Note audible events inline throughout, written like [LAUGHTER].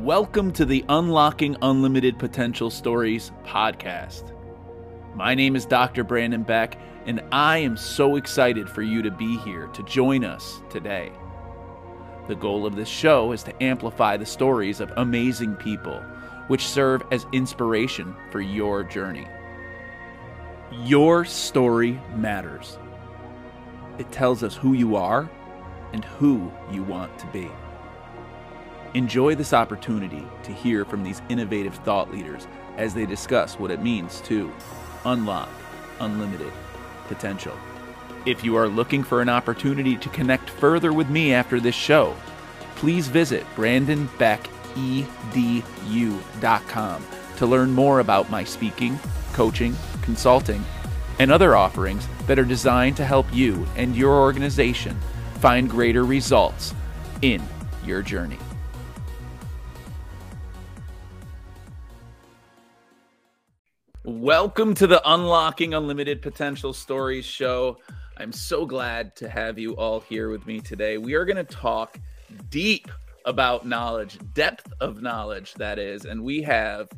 Welcome to the Unlocking Unlimited Potential Stories podcast. My name is Dr. Brandon Beck, and I am so excited for you to be here to join us today. The goal of this show is to amplify the stories of amazing people, which serve as inspiration for your journey. Your story matters. It tells us who you are and who you want to be. Enjoy this opportunity to hear from these innovative thought leaders as they discuss what it means to unlock unlimited potential. If you are looking for an opportunity to connect further with me after this show, please visit brandonbeckedu.com to learn more about my speaking, coaching, consulting, and other offerings that are designed to help you and your organization find greater results in your journey. Welcome to the Unlocking Unlimited Potential Stories show. I'm so glad to have you all here with me today. We are going to talk deep about knowledge, depth of knowledge, that is. And we have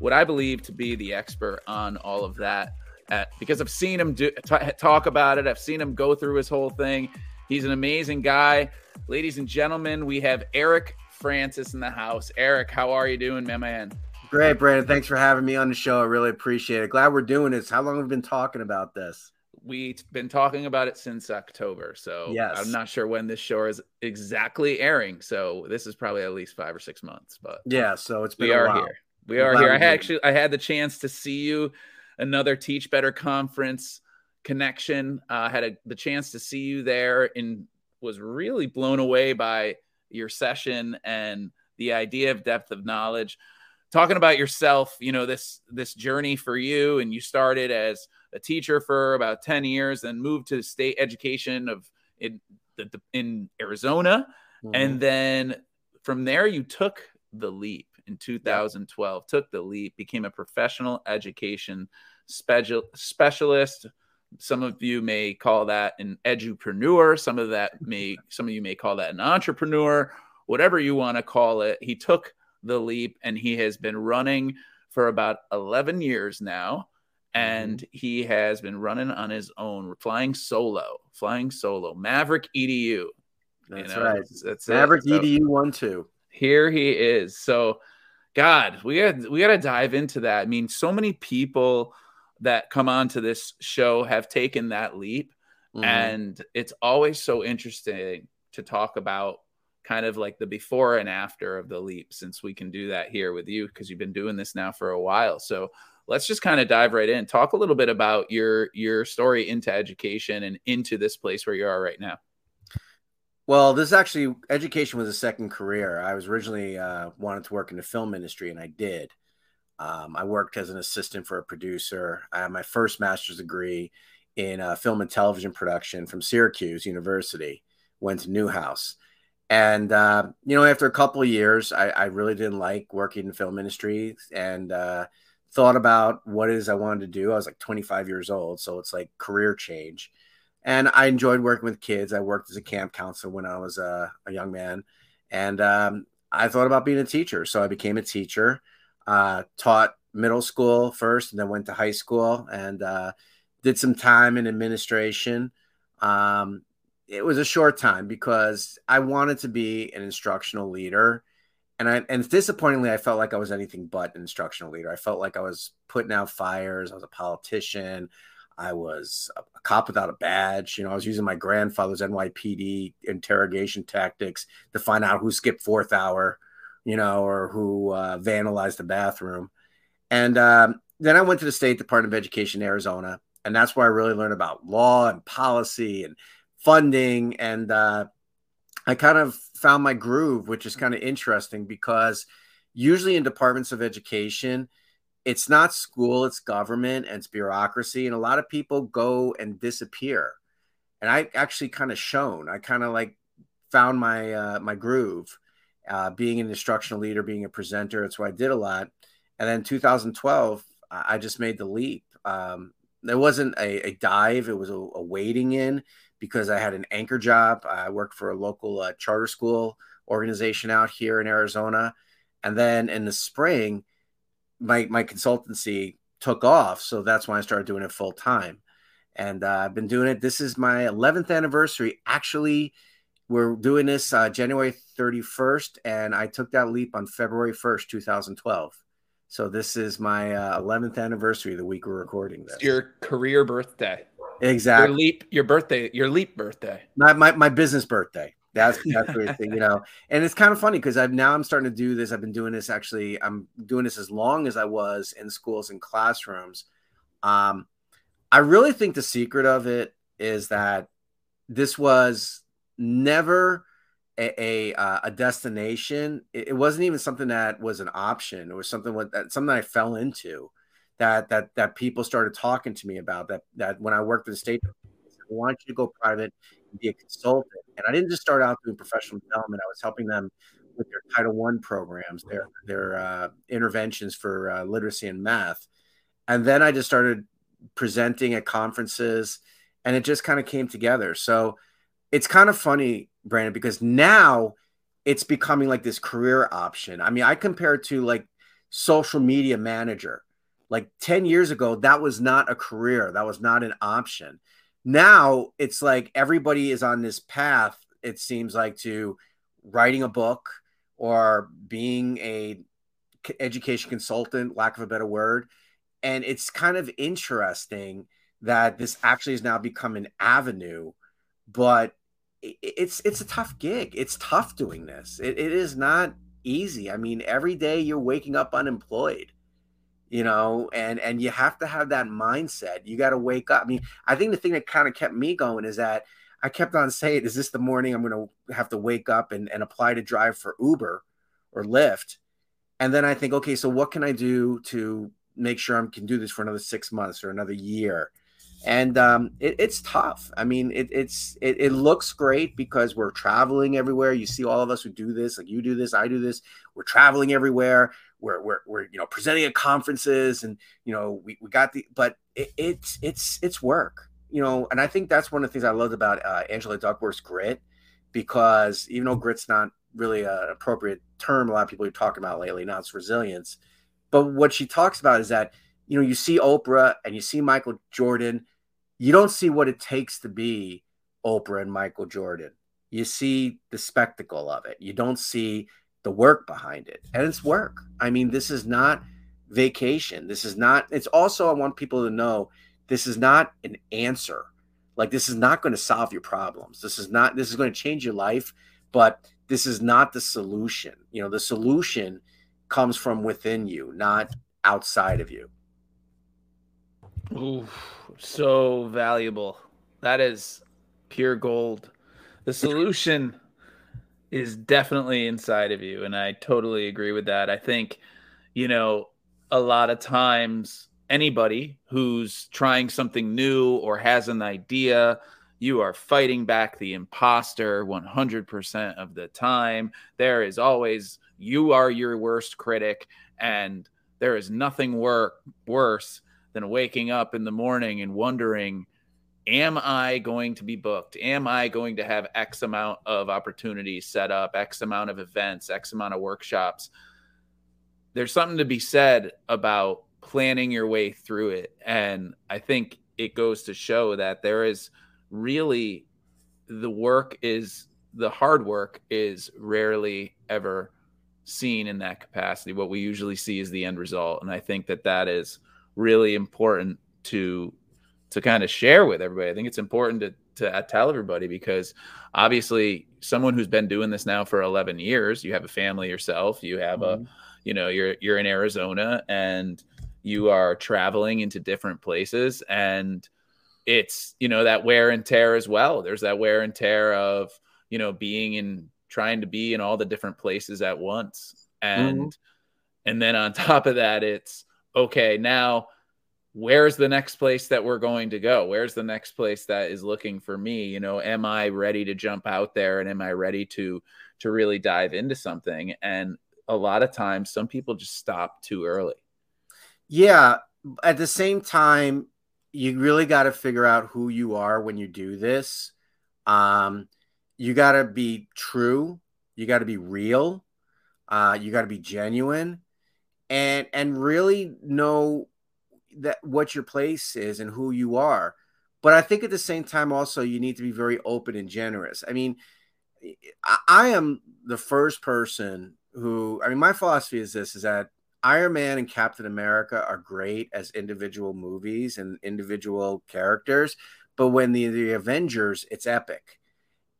what I believe to be the expert on all of that at, because I've seen him do, t- talk about it, I've seen him go through his whole thing. He's an amazing guy. Ladies and gentlemen, we have Erik Francis in the house. Erik, how are you doing, my man? Great, Brandon. Thanks for having me on the show. I really appreciate it. Glad we're doing this. How long have we been talking about this? We've been talking about it since October. So yes. I'm not sure when this show is exactly airing. So this is probably at least five or six months. But yeah, so it's been we are while. here. We are here. I had actually I had the chance to see you another Teach Better conference connection. Uh, I had a, the chance to see you there and was really blown away by your session and the idea of depth of knowledge talking about yourself you know this this journey for you and you started as a teacher for about 10 years and moved to state education of in the, in Arizona mm-hmm. and then from there you took the leap in 2012 yeah. took the leap became a professional education special specialist some of you may call that an edupreneur some of that may [LAUGHS] some of you may call that an entrepreneur whatever you want to call it he took the leap and he has been running for about 11 years now and mm-hmm. he has been running on his own flying solo flying solo Maverik EDU that's you know, right that's maverick it. edu so one two here he is so god we got we got to dive into that i mean so many people that come on to this show have taken that leap mm-hmm. and it's always so interesting to talk about kind of like the before and after of the leap since we can do that here with you because you've been doing this now for a while. So let's just kind of dive right in. Talk a little bit about your your story into education and into this place where you are right now. Well this actually education was a second career. I was originally uh, wanted to work in the film industry and i did. Um, i worked as an assistant for a producer. I had my first master's degree in uh, film and television production from syracuse university. Went to newhouse and uh, you know, after a couple years, I, I, really didn't like working in film industry, and uh, thought about what is I wanted to do. I was like 25 years old, so it's like career change. And I enjoyed working with kids. I worked as a camp counselor when I was a, a young man, and um, I thought about being a teacher. So I became a teacher. Uh, taught middle school first, and then went to high school, and uh, did some time in administration. Um, it was a short time because I wanted to be an instructional leader. And I and disappointingly, I felt like I was anything but an instructional leader. I felt like I was putting out fires. I was a politician. I was a, a cop without a badge. You know, I was using my grandfather's NYPD interrogation tactics to find out who skipped fourth hour, you know, or who uh, vandalized the bathroom. And um, then I went to the State Department of Education, Arizona, and that's where I really learned about law and policy and funding and uh, I kind of found my groove, which is kind of interesting because usually in departments of education, it's not school, it's government and it's bureaucracy. And a lot of people go and disappear. And I actually kind of shone. I kind of like found my uh, my groove, uh, being an instructional leader, being a presenter. That's what I did a lot. And then 2012, I just made the leap. Um, it wasn't a, a dive; it was a, a wading in because I had an anchor job. I worked for a local uh, charter school organization out here in Arizona. And then in the spring, my my consultancy took off, so that's when I started doing it full time. And uh, I've been doing it. This is my 11th anniversary. Actually, we're doing this uh, January 31st, and I took that leap on February 1st, 2012. So this is my uh, 11th anniversary. The week we're recording this. Your career birthday. Exactly. Your leap. Your birthday. Your leap birthday. My my, my business birthday. That's that's weird thing, you know. [LAUGHS] And it's kind of funny because I've now I'm starting to do this. I've been doing this actually. I'm doing this as long as I was in schools and classrooms. Um, I really think the secret of it is that this was never a a, uh, a destination. It, it, wasn't even something that was an option. It was something what that something I fell into. That that that people started talking to me about. That that when I worked in the state, I want you to go private and be a consultant. And I didn't just start out doing professional development. I was helping them with their Title One programs, their their uh, interventions for uh, literacy and math. And then I just started presenting at conferences, and it just kind of came together. So it's kind of funny, Brandon, because now it's becoming like this career option. I mean, I compare it to like social media manager. Like 10 years ago, that was not a career, that was not an option. Now it's like everybody is on this path, it seems like, to writing a book or being a education consultant, lack of a better word. And it's kind of interesting that this actually has now become an avenue, but it's it's a tough gig. It's tough doing this. It, it is not easy. I mean, every day you're waking up unemployed, you know, and and you have to have that mindset. You got to wake up. I mean, I think the thing that kind of kept me going is that I kept on saying, "Is this the morning I'm going to have to wake up and, and apply to drive for Uber or Lyft?" And then I think, okay, so what can I do to make sure I can do this for another six months or another year? And um, it, it's tough. I mean, it, it's it, it, looks great because we're traveling everywhere. You see all of us who do this, like you do this, I do this. We're traveling everywhere. We're we're, we're you know presenting at conferences, and you know we, we got the but it, it's it's it's work, you know. And I think that's one of the things I loved about uh, Angela Duckworth's grit, because even though grit's not really an appropriate term, a lot of people are talking about lately. Now it's resilience, but what she talks about is that you know you see Oprah and you see Michael Jordan you don't see what it takes to be Oprah and Michael Jordan. You see the spectacle of it. You don't see the work behind it. And it's work. I mean, this is not vacation. This is not, it's also, I want people to know this is not an answer. Like, this is not going to solve your problems. This is not, this is going to change your life, but this is not the solution. You know, the solution comes from within you, not outside of you. Ooh, so valuable. That is pure gold. The solution is definitely inside of you. And I totally agree with that. I think, you know, a lot of times anybody who's trying something new or has an idea, you are fighting back the imposter 100% of the time. There is always, you are your worst critic. And there is nothing wor- worse than waking up in the morning and wondering, am I going to be booked? Am I going to have X amount of opportunities set up, X amount of events, X amount of workshops? There's something to be said about planning your way through it. And I think it goes to show that there is really the work is the hard work is rarely ever seen in that capacity. What we usually see is the end result. And I think that that is really important to to kind of share with everybody. I think it's important to to tell everybody because obviously someone who's been doing this now for 11 years, you have a family yourself, you have mm-hmm. a you know, you're you're in Arizona and you are traveling into different places and it's, you know, that wear and tear as well. There's that wear and tear of, you know, being in trying to be in all the different places at once. And mm-hmm. and then on [LAUGHS] top of that it's okay, now where's the next place that we're going to go? Where's the next place that is looking for me? You know, am I ready to jump out there and am I ready to to really dive into something? And a lot of times some people just stop too early. Yeah, at the same time you really got to figure out who you are when you do this. Um you got to be true, you got to be real. Uh, you got to be genuine and and really know that what your place is and who you are. But I think at the same time, also you need to be very open and generous. I mean, I, I am the first person who I mean, my philosophy is this: is that Iron Man and Captain America are great as individual movies and individual characters, but when the, the Avengers, it's epic.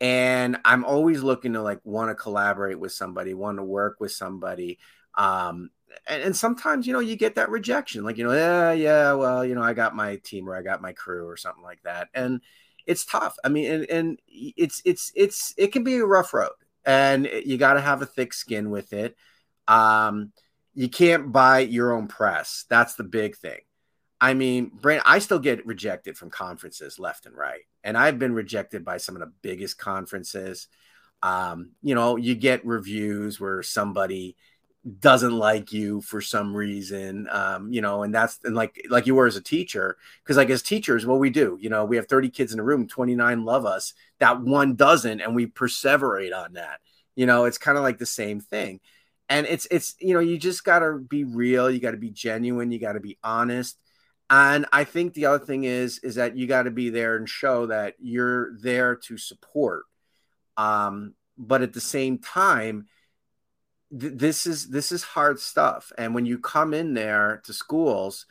And I'm always looking to like want to collaborate with somebody, want to work with somebody. Um, and, and, sometimes, you know, you get that rejection, like, you know, yeah, yeah, well, you know, I got my team or I got my crew or something like that. And it's tough. I mean, and, and it's, it's, it's, it can be a rough road and you got to have a thick skin with it. Um, you can't buy your own press. That's the big thing. I mean, Brand, I still get rejected from conferences left and right, and I've been rejected by some of the biggest conferences. Um, you know, you get reviews where somebody doesn't like you for some reason um, you know and that's and like like you were as a teacher because like as teachers what we do you know we have 30 kids in a room 29 love us that one doesn't and we perseverate on that you know it's kind of like the same thing and it's it's you know you just got to be real you got to be genuine you got to be honest and i think the other thing is is that you got to be there and show that you're there to support um but at the same time th- this is this is hard stuff and when you come in there to schools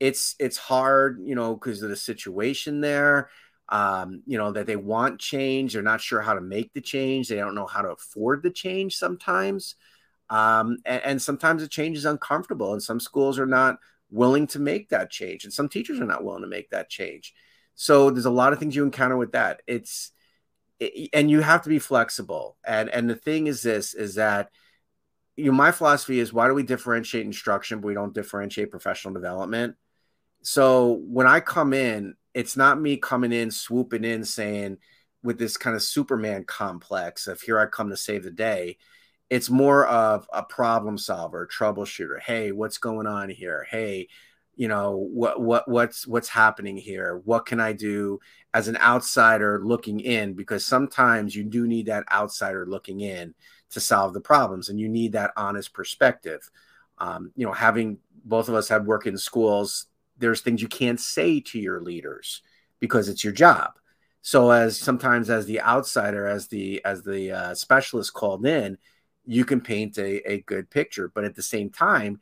it's it's hard you know because of the situation there um, you know that they want change they're not sure how to make the change they don't know how to afford the change sometimes um, and, and sometimes the change is uncomfortable, and some schools are not willing to make that change, and some teachers are not willing to make that change. So there's a lot of things you encounter with that. It's it, and you have to be flexible. And and the thing is this is that you know my philosophy is why do we differentiate instruction but we don't differentiate professional development? So when I come in, it's not me coming in swooping in saying with this kind of Superman complex of here I come to save the day it's more of a problem solver, troubleshooter. Hey, what's going on here? Hey, you know what what what's what's happening here? What can I do as an outsider looking in? Because sometimes you do need that outsider looking in to solve the problems, and you need that honest perspective. Um, you know, having both of us have work in schools, there's things you can't say to your leaders because it's your job. So as sometimes as the outsider, as the as the uh, specialist called in, you can paint a, a good picture. But at the same time,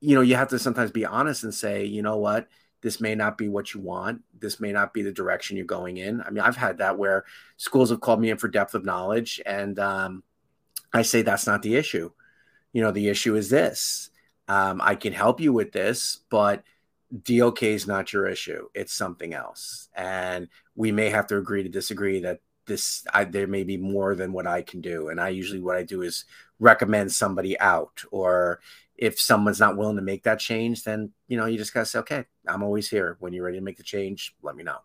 you know, you have to sometimes be honest and say, you know what, this may not be what you want. This may not be the direction you're going in. I mean, I've had that where schools have called me in for depth of knowledge, and um, I say that's not the issue. You know, the issue is this. Um, I can help you with this, but DOK is not your issue. It's something else. And we may have to agree to disagree that this I, there may be more than what I can do. And I usually what I do is recommend somebody out, or if someone's not willing to make that change, then you know you just gotta say, okay, I'm always here. When you're ready to make the change, let me know.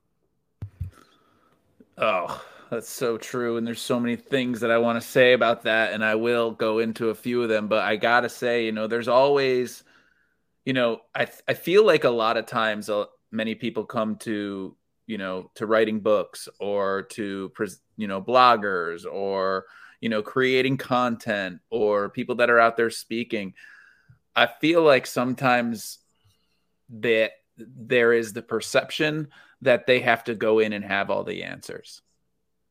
Oh, that's so true. And there's so many things that I want to say about that, and I will go into a few of them. But I gotta say, you know, there's always, you know, I I feel like a lot of times, uh, many people come to you know to writing books or to you know bloggers or you know creating content or people that are out there speaking i feel like sometimes that there is the perception that they have to go in and have all the answers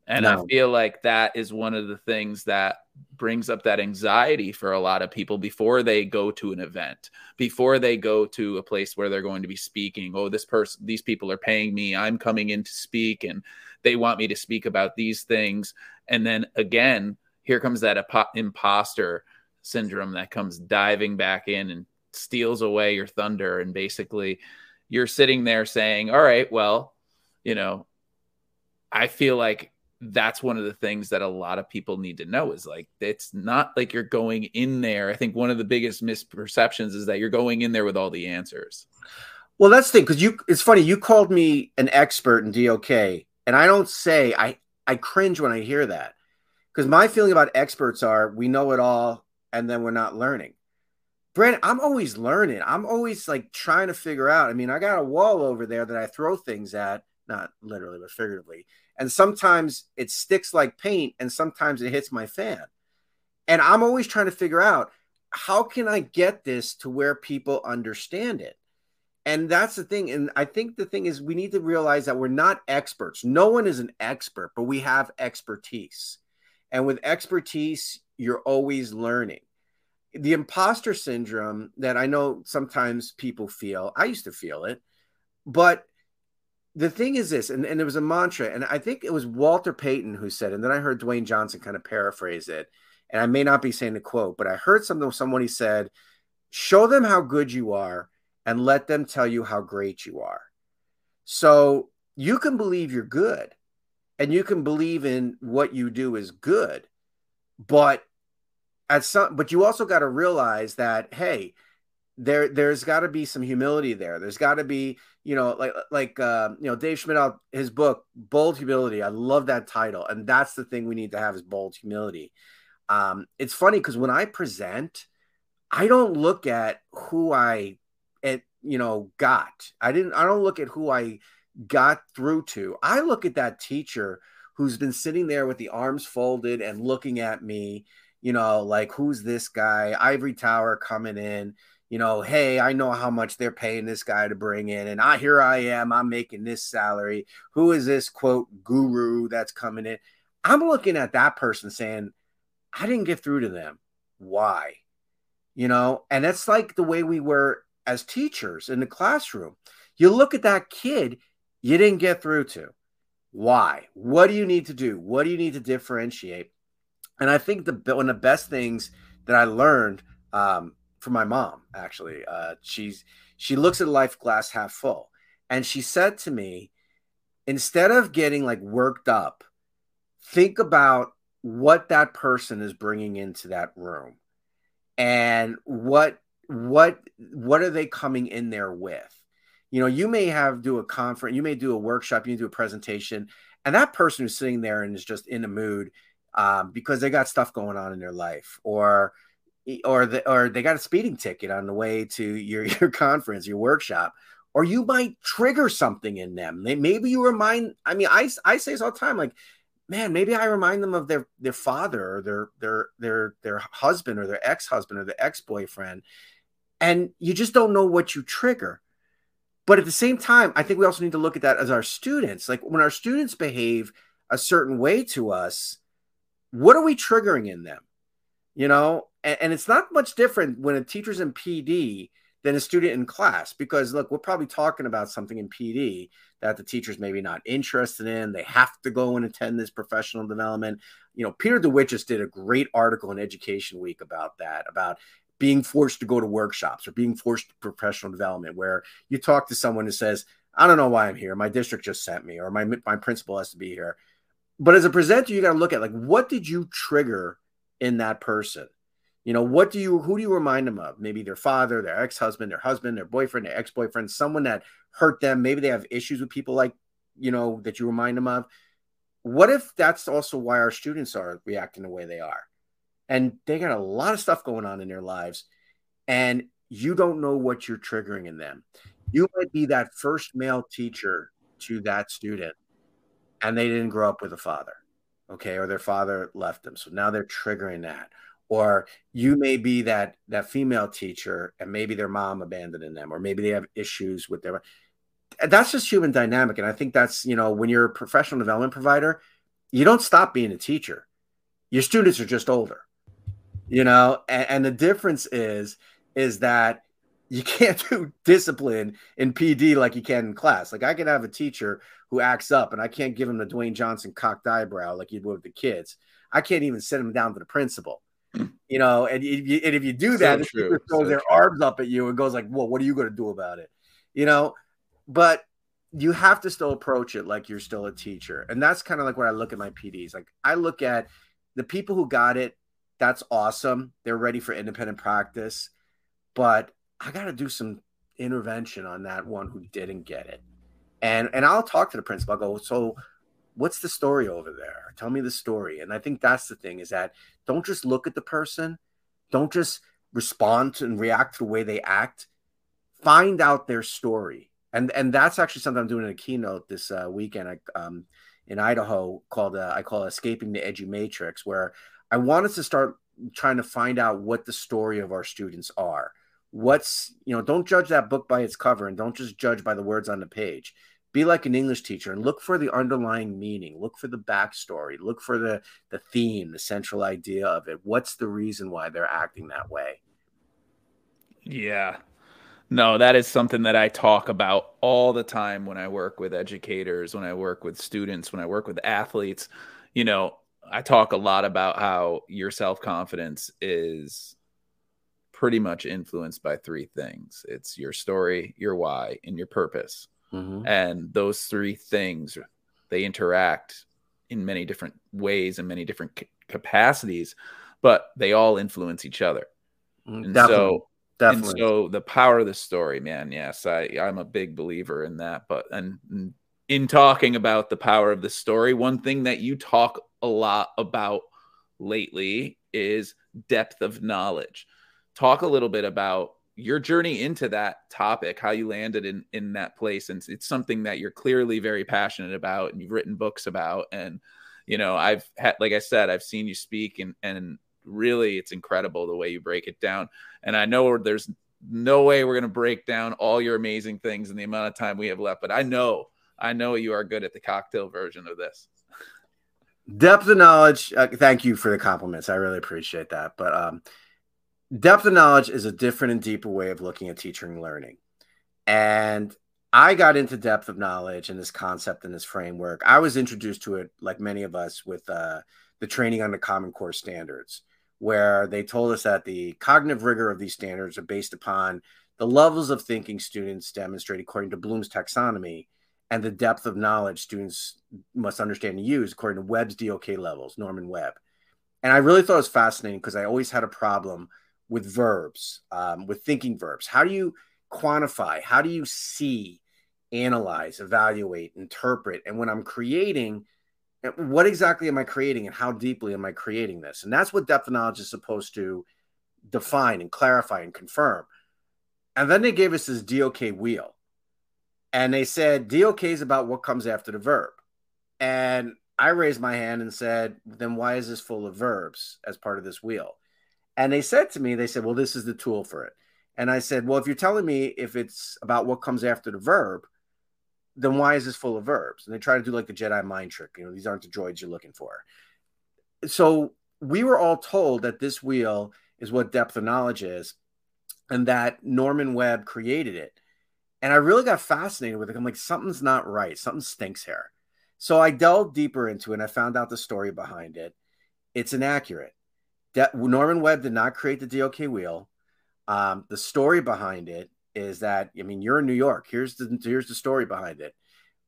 and no. I feel like that is one of the things that brings up that anxiety for a lot of people before they go to an event, before they go to a place where they're going to be speaking. Oh, this person, these people are paying me. I'm coming in to speak and they want me to speak about these things. And then again, here comes that imposter syndrome that comes diving back in and steals away your thunder. And basically, you're sitting there saying, All right, well, you know, I feel like that's one of the things that a lot of people need to know is like it's not like you're going in there. I think one of the biggest misperceptions is that you're going in there with all the answers. Well, that's the thing because you it's funny, you called me an expert in DOK, and I don't say I I cringe when I hear that. Because my feeling about experts are we know it all and then we're not learning. Brent, I'm always learning. I'm always like trying to figure out. I mean, I got a wall over there that I throw things at, not literally, but figuratively and sometimes it sticks like paint and sometimes it hits my fan And I'm always trying to figure out how can I get this to where people understand it? And that's the thing. And I think the thing is, we need to realize that we're not experts. No one is an expert, but we have expertise. And with expertise, you're always learning. The imposter syndrome that I know sometimes people feel, I used to feel it, but the thing is this, and, and there was a mantra, and I think it was Walter Payton who said, and then I heard Dwayne Johnson kind of paraphrase it. And I may not be saying the quote, but I heard something someone he said, show them how good you are and let them tell you how great you are. So you can believe you're good and you can believe in what you do is good, but at some but you also got to realize that hey, there there's got to be some humility there. There's got to be you know like like uh, you know Dave Schmidt his book Bold Humility. I love that title, and that's the thing we need to have is bold humility. Um, it's funny because when I present, I don't look at who I it you know got. I didn't. I don't look at who I got through to. I look at that teacher who's been sitting there with the arms folded and looking at me. You know, like who's this guy? Ivory Tower coming in you know, hey, I know how much they're paying this guy to bring in, and I here I am, I'm making this salary. Who is this quote guru that's coming in? I'm looking at that person saying, I didn't get through to them. Why? You know, and that's like the way we were as teachers in the classroom. You look at that kid you didn't get through to. Why? What do you need to do? What do you need to differentiate? And I think the one of the best things that I learned um, from my mom actually. Uh, she's she looks at life glass half full, and she said to me, instead of getting like worked up, think about what that person is bringing into that room, and what what what are they coming in there with. You know, you may have do a conference, you may do a workshop, you do a presentation, and that person who's sitting there and is just in a mood um, because they got stuff going on in their life, or or the, or they got a speeding ticket on the way to your [LAUGHS] your conference, your workshop, or you might trigger something in them. They, maybe you remind. I mean, I I say this all the time, like, man, maybe I remind them of their their father or their their their their husband or their ex husband or their ex boyfriend, and you just don't know what you trigger. But at the same time, I think we also need to look at that as our students. Like when our students behave a certain way to us, what are we triggering in them? You know, and, and it's not much different when a teacher's in PD than a student in class because look, we're probably talking about something in PD that the teacher's maybe not interested in. They have to go and attend this professional development. You know, Peter DeWitt just did a great article in Education Week about that, about being forced to go to workshops or being forced to professional development, where you talk to someone who says, I don't know why I'm here. My district just sent me, or my my principal has to be here. But as a presenter, you got to look at like what did you trigger in that person? You know, what do you, who do you remind them of? Maybe their father, their ex husband, their husband, their boyfriend, their ex boyfriend, someone that hurt them. Maybe they have issues with people like, you know, that you remind them of. What if that's also why our students are reacting the way they are? And they got a lot of stuff going on in their lives, and you don't know what you're triggering in them. You might be that first male teacher to that student, and they didn't grow up with a father, okay, or their father left them. So now they're triggering that. Or mm-hmm. you may be that that female teacher and maybe their mom abandoning them or maybe they have issues with their that's just human dynamic. And i think that's you know when you're a professional development provider you don't stop being a teacher. Your students are just older you know and, and the difference is is that you can't [LAUGHS] do discipline in pd like you can in class like i can have a teacher who acts up and i can't give him the dwayne johnson cocked eyebrow like you would with the kids i can't even send him down to the principal hmm. you know, and, you, and if you do that, so the throw so their true. arms up at you and goes like, "Well, what are you going to do about it?" You know, but you have to still approach it like you're still a teacher, and that's kind of like what I look at my PDs. Like I look at the people who got it. That's awesome. They're ready for independent practice, but I got to do some intervention on that one who didn't get it, and and I'll talk to the principal. I'll go, so what's the story over there? Tell me the story. And I think that's the thing is that don't just look at the person, don't just respond and react to the way they act. Find out their story. And and that's actually something I'm doing in a keynote this uh, weekend um, in Idaho called uh, I call escaping the edgy matrix, where I wanted to start trying to find out what the story of our students are. What's, you know, don't judge that book by its cover and don't just judge by the words on the page. Be like an English teacher and look for the underlying meaning, look for the backstory, look for the the theme, the central idea of it. What's the reason why they're acting that way? Yeah. No, that is something that I talk about all the time when I work with educators, when I work with students, when I work with athletes. You know, I talk a lot about how your self confidence is pretty much influenced by three things it's your story, your why, and your purpose. Mm-hmm. And those three things, they interact in many different ways and many different c- capacities, but they all influence each other. Mm, and Definitely. so Definitely. And so the power of the story, man. Yes, I I'm a big believer in that. But and in talking about the power of the story, one thing that you talk a lot about lately is depth of knowledge. Talk a little bit about your journey into that topic, how you landed in in that place, and it's something that you're clearly very passionate about, and you've written books about. And you know, I've had, like I said, I've seen you speak, and and really it's incredible the way you break it down. And I know there's no way we're going to break down all your amazing things in the amount of time we have left, but I know, I know you are good at the cocktail version of this. Depth of knowledge. Uh, thank you for the compliments. I really appreciate that. But um, depth of knowledge is a different and deeper way of looking at teaching and learning. And I got into depth of knowledge and this concept and this framework. I was introduced to it, like many of us, with uh, the training on the Common Core standards where they told us that the cognitive rigor of these standards are based upon the levels of thinking students demonstrate according to Bloom's taxonomy and the depth of knowledge students must understand and use according to Webb's DOK levels, Norman Webb. And I really thought it was fascinating because I always had a problem with verbs, um, with thinking verbs. How do you quantify? How do you see, analyze, evaluate, interpret? And when I'm creating – what exactly am I creating and how deeply am I creating this? And that's what depth of knowledge is supposed to define and clarify and confirm. And then they gave us this DOK wheel. And they said DOK is about what comes after the verb. And I raised my hand and said, then why is this full of verbs as part of this wheel? And they said to me, they said, well, this is the tool for it. And I said, well, if you're telling me if it's about what comes after the verb, then why is this full of verbs? And they try to do like the Jedi mind trick. You know, these aren't the droids you're looking for. So we were all told that this wheel is what depth of knowledge is, and that Norman Webb created it. And I really got fascinated with it. I'm like, something's not right. Something stinks here. So I delved deeper into it and I found out the story behind it. It's inaccurate. De- Norman Webb did not create the DOK wheel. Um, the story behind it is that I mean you're in New York. Here's the here's the story behind it.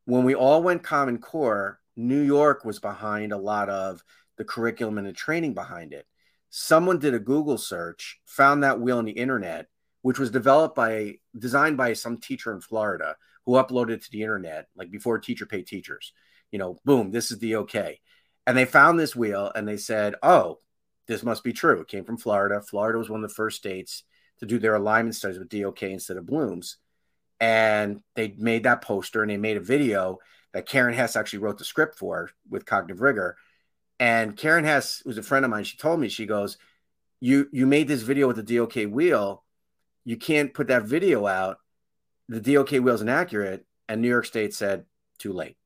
When we all went Common Core, New York was behind a lot of the curriculum and the training behind it. Someone did a Google search, found that wheel on the internet, which was developed by designed by some teacher in Florida who uploaded it to the internet, like before teacher pay teachers. You know, boom, this is the okay. And they found this wheel and they said, oh, this must be true. It came from Florida. Florida was one of the first states to do their alignment studies with DOK instead of Bloom's. And they made that poster and they made a video that Karin Hess actually wrote the script for with cognitive rigor. And Karin Hess was a friend of mine. She told me, she goes, You you made this video with the DOK wheel. You can't put that video out. The DOK wheel is inaccurate. And New York State said, too late.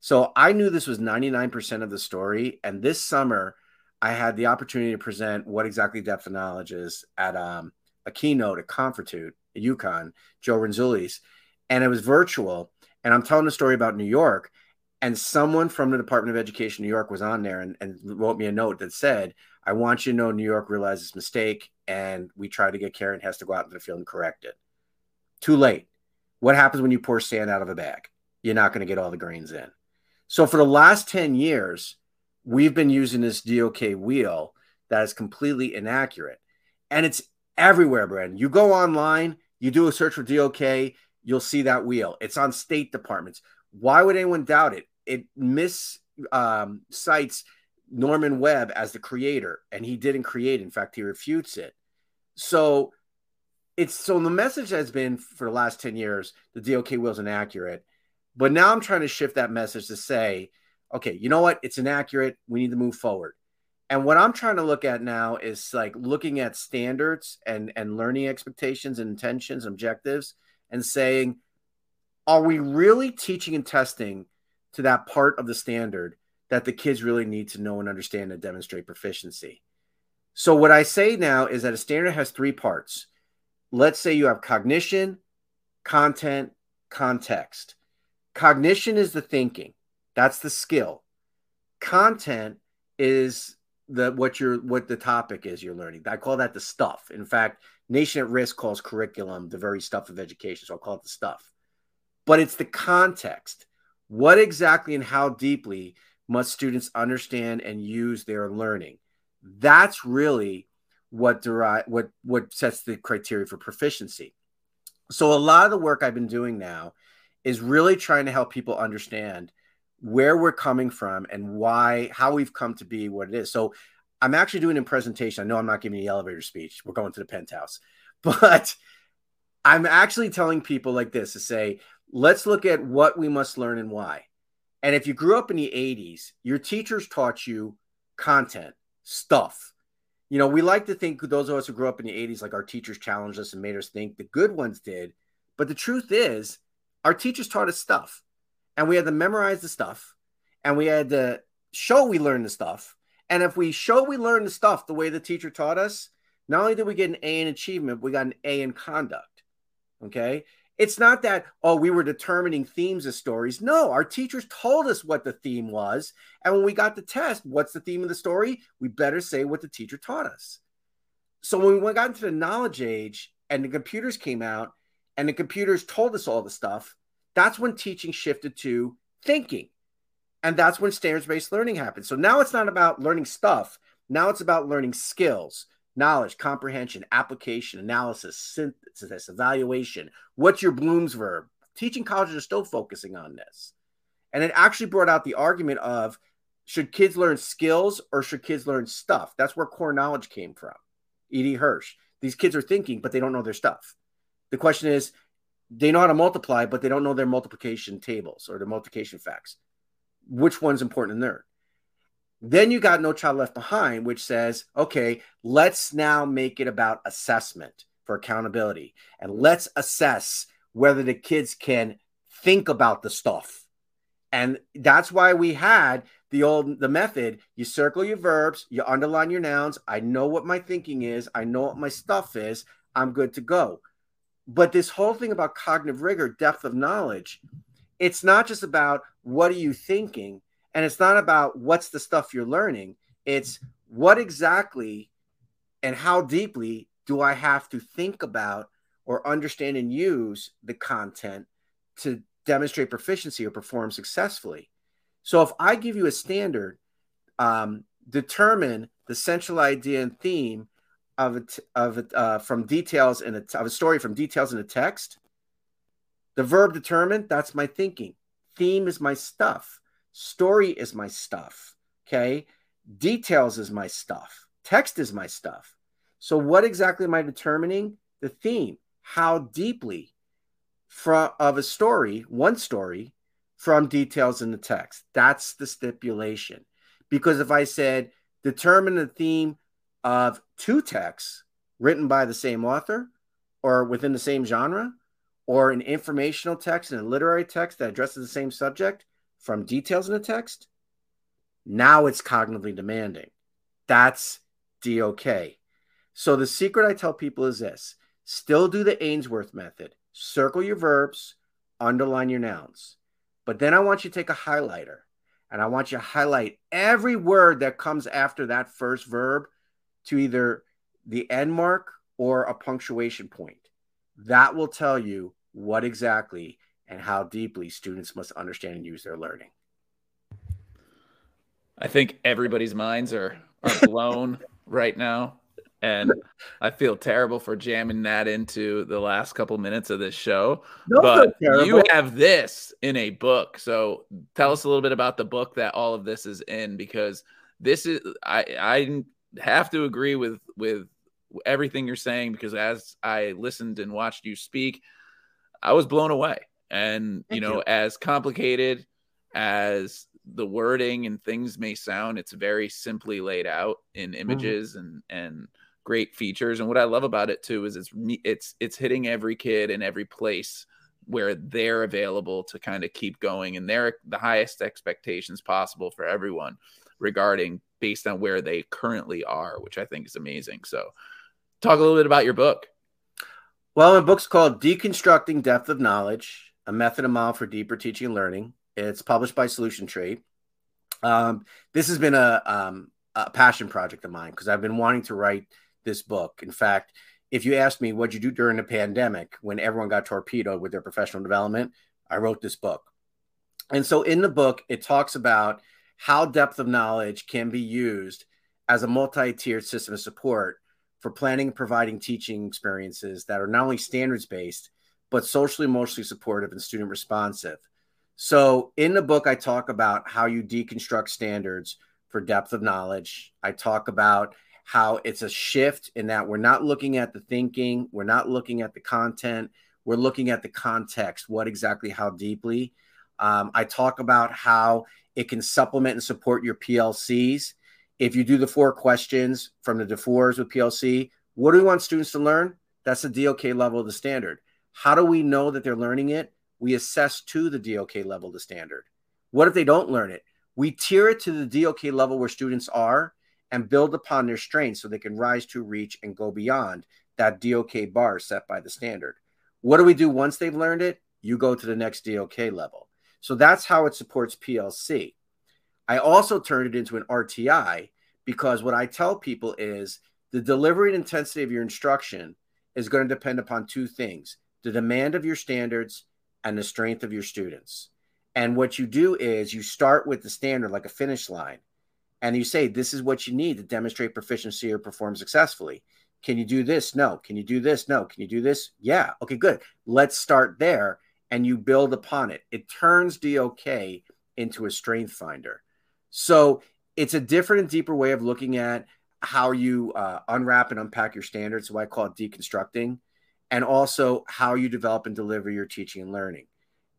So I knew this was 99% of the story. And this summer, I had the opportunity to present what exactly depth of knowledge is at um, a keynote at Confratute at UConn, Joe Renzulli's, and it was virtual. And I'm telling a story about New York, and someone from the Department of Education New York was on there and, and wrote me a note that said, I want you to know New York realized mistake, and we tried to get Karin Hess to go out into the field and correct it. Too late. What happens when you pour sand out of a bag? You're not going to get all the grains in. So for the last 10 years, we've been using this DOK wheel that is completely inaccurate. And it's everywhere, Brandon. You go online, you do a search for DOK, you'll see that wheel. It's on state departments. Why would anyone doubt it? It mis um, cites Norman Webb as the creator, and he didn't create. In fact, he refutes it. So it's so the message has been for the last 10 years the DOK wheel is inaccurate. But now I'm trying to shift that message to say okay, you know what? It's inaccurate. We need to move forward. And what I'm trying to look at now is like looking at standards and and learning expectations and intentions, objectives, and saying, are we really teaching and testing to that part of the standard that the kids really need to know and understand and demonstrate proficiency? So what I say now is that a standard has three parts. Let's say you have cognition, content, context. Cognition is the thinking. That's the skill. Content is the what your what the topic is you're learning. I call that the stuff. In fact, Nation at Risk calls curriculum the very stuff of education. So I'll call it the stuff. But it's the context. What exactly and how deeply must students understand and use their learning? That's really what derive what what sets the criteria for proficiency. So a lot of the work I've been doing now is really trying to help people understand where we're coming from and why how we've come to be what it is. So I'm actually doing a presentation. I know I'm not giving the elevator speech. We're going to the penthouse. [LAUGHS] But I'm actually telling people like this to say, let's look at what we must learn and why. And if you grew up in the 80s, your teachers taught you content, stuff. You know, we like to think those of us who grew up in the 80s, like our teachers challenged us and made us think the good ones did. But the truth is, our teachers taught us stuff and we had to memorize the stuff and we had to show we learned the stuff. And if we show we learned the stuff the way the teacher taught us, not only did we get an A in achievement, we got an A in conduct. Okay. It's not that, oh, we were determining themes of stories. No, our teachers told us what the theme was. And when we got the test, what's the theme of the story? We better say what the teacher taught us. So when we got into the knowledge age and the computers came out and the computers told us all the stuff, that's when teaching shifted to thinking. And that's when standards based learning happened. So now it's not about learning stuff. Now it's about learning skills, knowledge, comprehension, application, analysis, synthesis, evaluation. What's your Bloom's verb? Teaching colleges are still focusing on this. And it actually brought out the argument of should kids learn skills or should kids learn stuff? That's where core knowledge came from. E.D. Hirsch. These kids are thinking, but they don't know their stuff. The question is, they know how to multiply, but they don't know their multiplication tables or their multiplication facts. Which one's important in learn? Then you got No Child Left Behind, which says, okay, let's now make it about assessment for accountability. And let's assess whether the kids can think about the stuff. And that's why we had the old the method you circle your verbs you underline your nouns i know what my thinking is i know what my stuff is i'm good to go but this whole thing about cognitive rigor, depth of knowledge, it's not just about what are you thinking, and it's not about what's the stuff you're learning. It's what exactly and how deeply do I have to think about or understand and use the content to demonstrate proficiency or perform successfully. So if I give you a standard, um, determine the central idea and theme of it of it uh, from details in a of a story from details in a text. The verb determined, that's my thinking. Theme is my stuff. Story is my stuff. Okay. Details is my stuff. Text is my stuff. So, what exactly am I determining? The theme. How deeply from of a story, one story, from details in the text. That's the stipulation. Because if I said determine the theme of two texts written by the same author or within the same genre, or an informational text and a literary text that addresses the same subject from details in the text, now it's cognitively demanding. That's DOK. So the secret I tell people is this still do the Ainsworth method, circle your verbs, underline your nouns. But then I want you to take a highlighter and I want you to highlight every word that comes after that first verb to either the end mark or a punctuation point. That will tell you what exactly and how deeply students must understand and use their learning. I think everybody's minds are, are [LAUGHS] blown right now. And I feel terrible for jamming that into the last couple minutes of this show. No, but you have this in a book. So tell us a little bit about the book that all of this is in because this is I I have to agree with with everything you're saying because as I listened and watched you speak, I was blown away. And Thank you know, you. as complicated as the wording and things may sound, it's very simply laid out in mm-hmm. images mm-hmm. and and great features. And what I love about it too is it's it's it's hitting every kid in every place where they're available to kind of keep going and they're the highest expectations possible for everyone regarding based on where they currently are, which I think is amazing. So talk a little bit about your book. Well, my book's called Deconstructing Depth of Knowledge, a method and model for deeper teaching and learning. It's published by Solution Tree. Um, this has been a, um, a passion project of mine because I've been wanting to write this book. In fact, if you asked me what'd you do during the pandemic when everyone got torpedoed with their professional development, I wrote this book. And so in the book, it talks about how depth of knowledge can be used as a multi-tiered system of support for planning and providing teaching experiences that are not only standards based but socially emotionally supportive and student responsive. So in the book i talk about how you deconstruct standards for depth of knowledge. I talk about how it's a shift in that we're not looking at the thinking we're not looking at the content we're looking at the context what exactly how deeply. Um, i talk about how it can supplement and support your plcs if you do the four questions from the DuFours with PLC, what do we want students to learn? That's the DOK level of the standard. How do we know that they're learning it? We assess to the DOK level of the standard. What if they don't learn it? We tier it to the DOK level where students are and build upon their strengths so they can rise to reach and go beyond that DOK bar set by the standard. What do we do once they've learned it? You go to the next DOK level. So that's how it supports PLC. I also turned it into an RTI because what I tell people is the delivery and intensity of your instruction is going to depend upon two things the demand of your standards and the strength of your students. And what you do is you start with the standard like a finish line and you say, This is what you need to demonstrate proficiency or perform successfully. Can you do this? No. Can you do this? No. Can you do this? Yeah. Okay, good. Let's start there and you build upon it. It turns DOK into a strength finder. So it's a different and deeper way of looking at how you uh, unwrap and unpack your standards. So I call it deconstructing, and also how you develop and deliver your teaching and learning.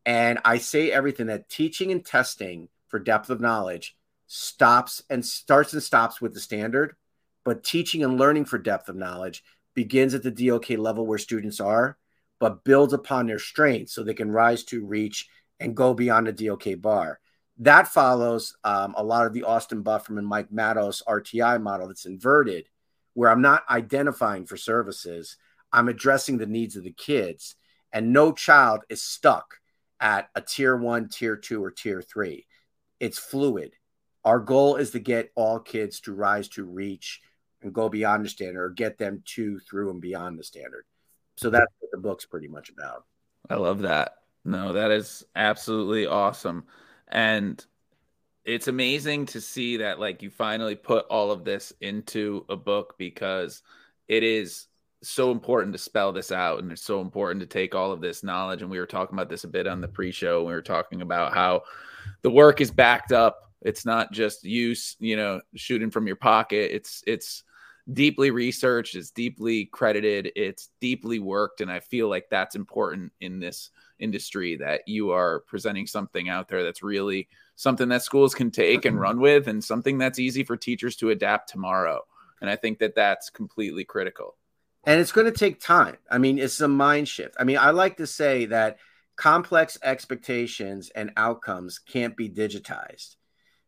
And I say everything that teaching and testing for depth of knowledge stops and starts and stops with the standard, but teaching and learning for depth of knowledge begins at the DOK level where students are, but builds upon their strengths so they can rise to reach and go beyond the DOK bar. That follows um, a lot of the Austin Buffum and Mike Mattos RTI model that's inverted, where I'm not identifying for services, I'm addressing the needs of the kids. And no child is stuck at a tier one, tier two, or tier three. It's fluid. Our goal is to get all kids to rise to reach and go beyond the standard or get them to, through, and beyond the standard. So that's what the book's pretty much about. I love that. No, that is absolutely awesome and it's amazing to see that like you finally put all of this into a book because it is so important to spell this out and it's so important to take all of this knowledge and we were talking about this a bit on the pre-show we were talking about how the work is backed up it's not just use you know shooting from your pocket it's it's deeply researched it's deeply credited it's deeply worked and i feel like that's important in this industry that you are presenting something out there that's really something that schools can take and run with and something that's easy for teachers to adapt tomorrow. And I think that that's completely critical. And it's going to take time. I mean, it's a mind shift. I mean, I like to say that complex expectations and outcomes can't be digitized.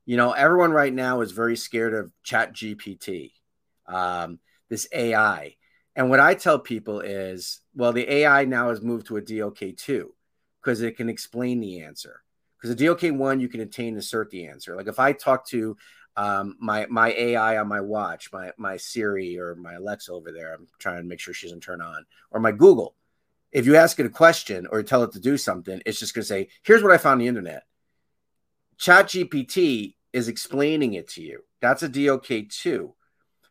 You know, everyone right now is very scared of Chat GPT, um, this AI. And what I tell people is, well, the AI now has moved to a DOK2 because it can explain the answer. Because the DOK one, you can attain assert the answer. Like if I talk to um, my my AI on my watch, my my Siri or my Alexa over there, I'm trying to make sure she doesn't turn on, or my Google. If you ask it a question or tell it to do something, it's just going to say, "Here's what I found on the internet." Chat GPT is explaining it to you. That's a DOK two.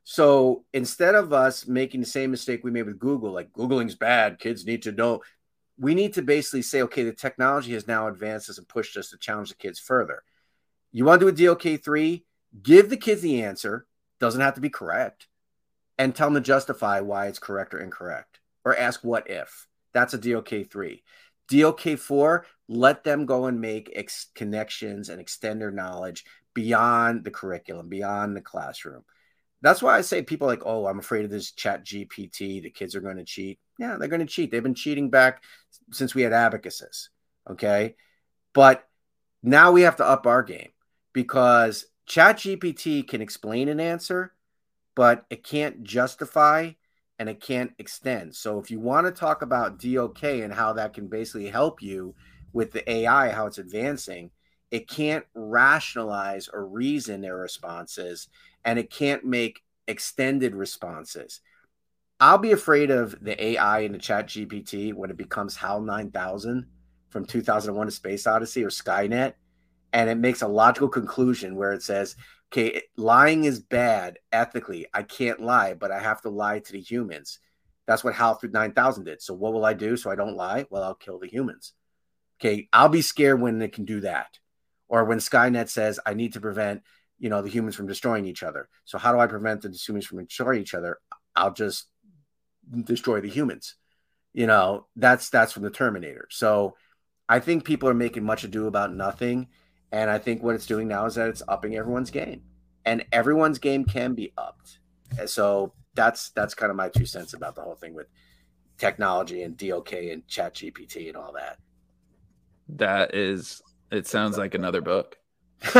So instead of us making the same mistake we made with Google, like Googling's bad, kids need to know we need to basically say, okay, the technology has now advanced us and pushed us to challenge the kids further. You want to do a DOK3? Give the kids the answer, doesn't have to be correct, and tell them to justify why it's correct or incorrect, or ask what if. That's a DOK3. DOK4, let them go and make ex- connections and extend their knowledge beyond the curriculum, beyond the classroom. That's why I say people like, oh, I'm afraid of this chat GPT. The kids are going to cheat. Yeah, they're going to cheat. They've been cheating back since we had abacuses. Okay. But now we have to up our game because chat GPT can explain an answer, but it can't justify and it can't extend. So if you want to talk about DOK and how that can basically help you with the AI, how it's advancing, it can't rationalize or reason their responses and it can't make extended responses. I'll be afraid of the AI in the chat GPT when it becomes HAL 9000 from 2001 to Space Odyssey or Skynet. And it makes a logical conclusion where it says, okay, lying is bad ethically. I can't lie, but I have to lie to the humans. That's what HAL 9000 did. So what will I do so I don't lie? Well, I'll kill the humans. Okay, I'll be scared when it can do that. Or when Skynet says I need to prevent, you know, the humans from destroying each other. So how do I prevent the humans from destroying each other? I'll just destroy the humans. You know, that's that's from the Terminator. So I think people are making much ado about nothing and I think what it's doing now is that it's upping everyone's game, and everyone's game can be upped. So that's that's kind of my two cents about the whole thing with technology and DOK and Chat GPT and all that. That is, it sounds like another book. [LAUGHS] [LAUGHS]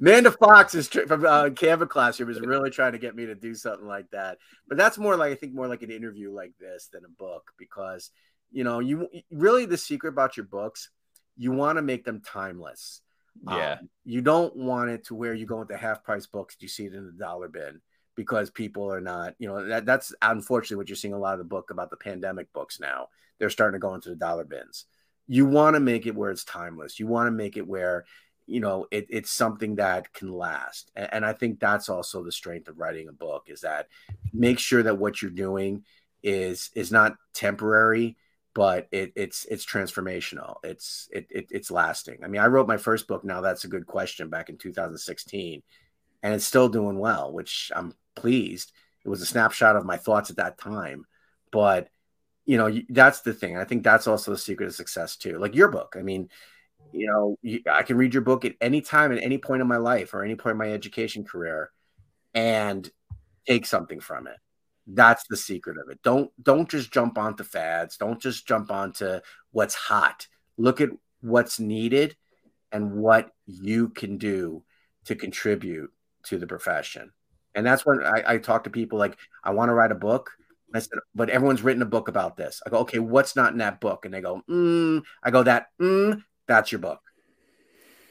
Amanda Fox is from uh, Canva Classroom is really trying to get me to do something like that, but that's more like I think more like an interview like this than a book because you know you really the secret about your books you want to make them timeless. Yeah. Um, you don't want it to where you go into half price books, you see it in the dollar bin because people are not, you know, that, that's unfortunately what you're seeing a lot of the book about the pandemic books now. They're starting to go into the dollar bins. You want to make it where it's timeless. You want to make it where, you know, it, it's something that can last. And, and I think that's also the strength of writing a book is that make sure that what you're doing is is not temporary but it, it's it's transformational. It's it, it, it's lasting. I mean, I wrote my first book. Now that's a good question back in 2016, and it's still doing well, which I'm pleased. It was a snapshot of my thoughts at that time, but you know that's the thing. I think that's also the secret of success too. Like your book. I mean, you know, I can read your book at any time, at any point in my life, or any point in my education career, and take something from it. That's the secret of it. Don't don't just jump onto fads. Don't just jump onto what's hot. Look at what's needed and what you can do to contribute to the profession. And that's when I, I talk to people like, I want to write a book. I said, but everyone's written a book about this. I go, okay, what's not in that book? And they go, mm. I go, that, mm, that's your book.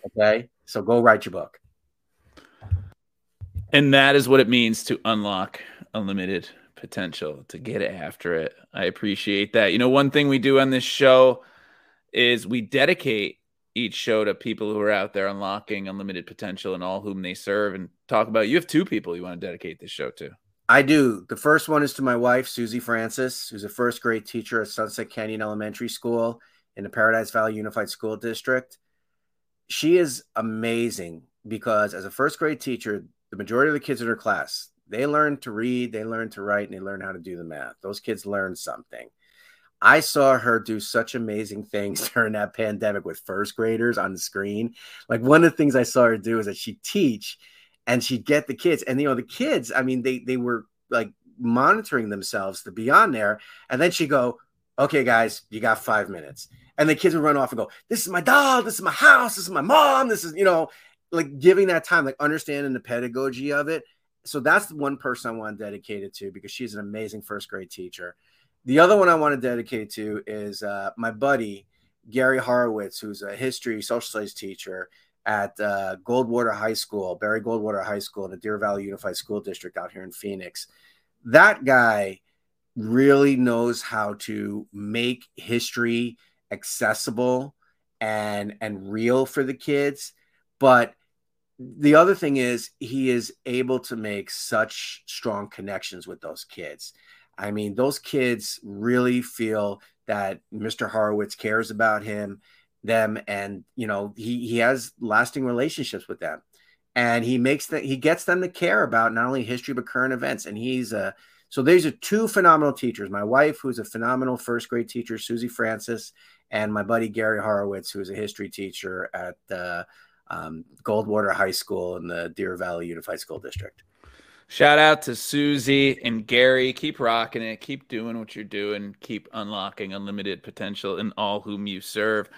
Okay. So go write your book. And that is what it means to unlock unlimited potential to get after it. I appreciate that. You know, one thing we do on this show is we dedicate each show to people who are out there unlocking unlimited potential and all whom they serve and talk about. You have two people you want to dedicate this show to. I do. The first one is to my wife, Suzy Francis, who's a first grade teacher at Sunset Canyon Elementary School in the Paradise Valley Unified School District. She is amazing because as a first grade teacher, the majority of the kids in her class, they learn to read, they learn to write, and they learn how to do the math. Those kids learn something. I saw her do such amazing things [LAUGHS] during that pandemic with first graders on the screen. Like one of the things I saw her do is that she'd teach and she'd get the kids. And you know, the kids, I mean, they they were like monitoring themselves to be on there. And then she'd go, Okay, guys, you got five minutes. And the kids would run off and go, This is my dog, this is my house, this is my mom, this is, you know, like giving that time, like understanding the pedagogy of it so that's the one person I want to dedicate it to because she's an amazing first grade teacher. The other one I want to dedicate to is uh, my buddy Gary Horowitz, who's a history social studies teacher at uh, Goldwater High School, Barry Goldwater High School in the Deer Valley Unified School District out here in Phoenix. That guy really knows how to make history accessible and and real for the kids, but the other thing is he is able to make such strong connections with those kids. I mean, those kids really feel that Mr. Horowitz cares about him, them, and you know, he he has lasting relationships with them. And he makes that he gets them to care about not only history but current events. And he's a So these are two phenomenal teachers. My wife, who's a phenomenal first grade teacher, Suzy Francis, and my buddy Gary Horowitz, who is a history teacher at uh, um, Goldwater High School in the Deer Valley Unified School District. Shout out to Suzy and Gary. Keep rocking it. Keep doing what you're doing. Keep unlocking unlimited potential in all whom you serve.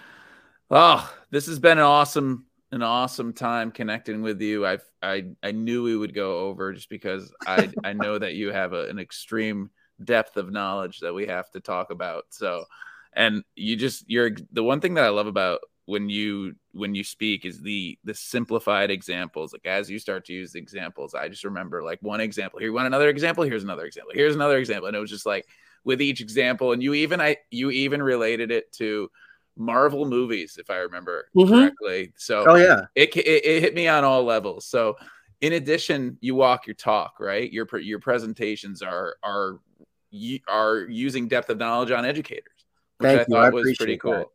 Oh, this has been an awesome, an awesome time connecting with you. I I I knew we would go over just because I I know that you have a, an extreme depth of knowledge that we have to talk about. So, and you just you're the one thing that I love about when you when you speak is the the simplified examples. Like as you start to use the examples i just remember like one example here you want another example? Here's another example. Here's another example. And it was just like with each example and you even i you even related it to marvel movies if i remember mm-hmm. correctly. So oh yeah. it, it, it hit me on all levels. So in addition you walk your talk right? Your your presentations are are are using depth of knowledge on educators which Thank i thought I was pretty cool that.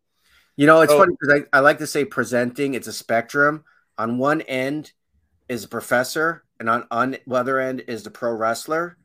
You know, it's oh. funny because I, I like to say presenting, it's a spectrum. On one end is a professor, and on, on the other end is the pro wrestler.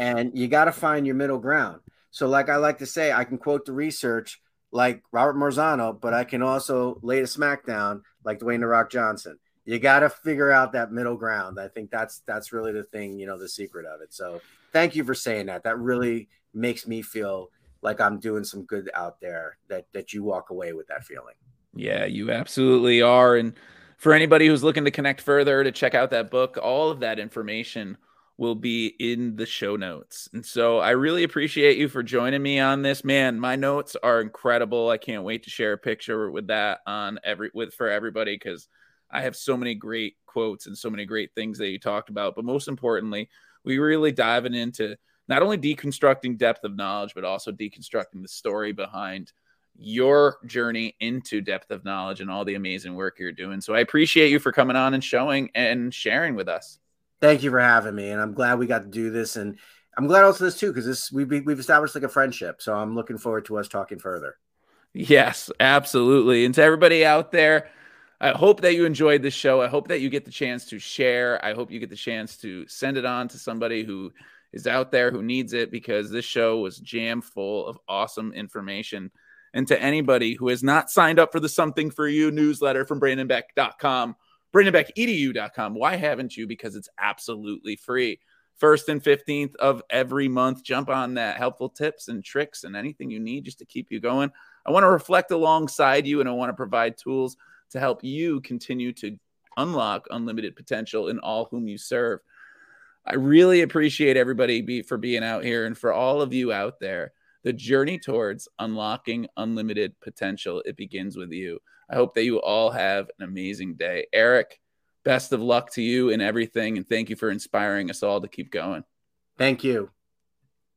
And you got to find your middle ground. So, like I like to say, I can quote the research like Robert Marzano, but I can also lay the smackdown like Dwayne the Rock Johnson. You got to figure out that middle ground. I think that's that's really the thing, you know, the secret of it. So, thank you for saying that. That really makes me feel like I'm doing some good out there that that you walk away with that feeling. Yeah, you absolutely are. And for anybody who's looking to connect further to check out that book, all of that information will be in the show notes. And so I really appreciate you for joining me on this. Man, my notes are incredible. I can't wait to share a picture with that on every with for everybody because I have so many great quotes and so many great things that you talked about. But most importantly, we really diving into not only deconstructing depth of knowledge, but also deconstructing the story behind your journey into depth of knowledge and all the amazing work you're doing. So I appreciate you for coming on and showing and sharing with us. Thank you for having me, and I'm glad we got to do this, and I'm glad also this too because this we've we've established like a friendship. So I'm looking forward to us talking further. Yes, absolutely, and to everybody out there. I hope that you enjoyed this show. I hope that you get the chance to share. I hope you get the chance to send it on to somebody who is out there who needs it because this show was jam full of awesome information. And to anybody who has not signed up for the Something for You newsletter from BrandonBeck.com, BrandonBeckEDU.com, why haven't you? Because it's absolutely free. First and 15th of every month, jump on that. Helpful tips and tricks and anything you need just to keep you going. I want to reflect alongside you and I want to provide tools to help you continue to unlock unlimited potential in all whom you serve. I really appreciate everybody be, for being out here and for all of you out there. The journey towards unlocking unlimited potential, it begins with you. I hope that you all have an amazing day. Erik, best of luck to you in everything. And thank you for inspiring us all to keep going. Thank you.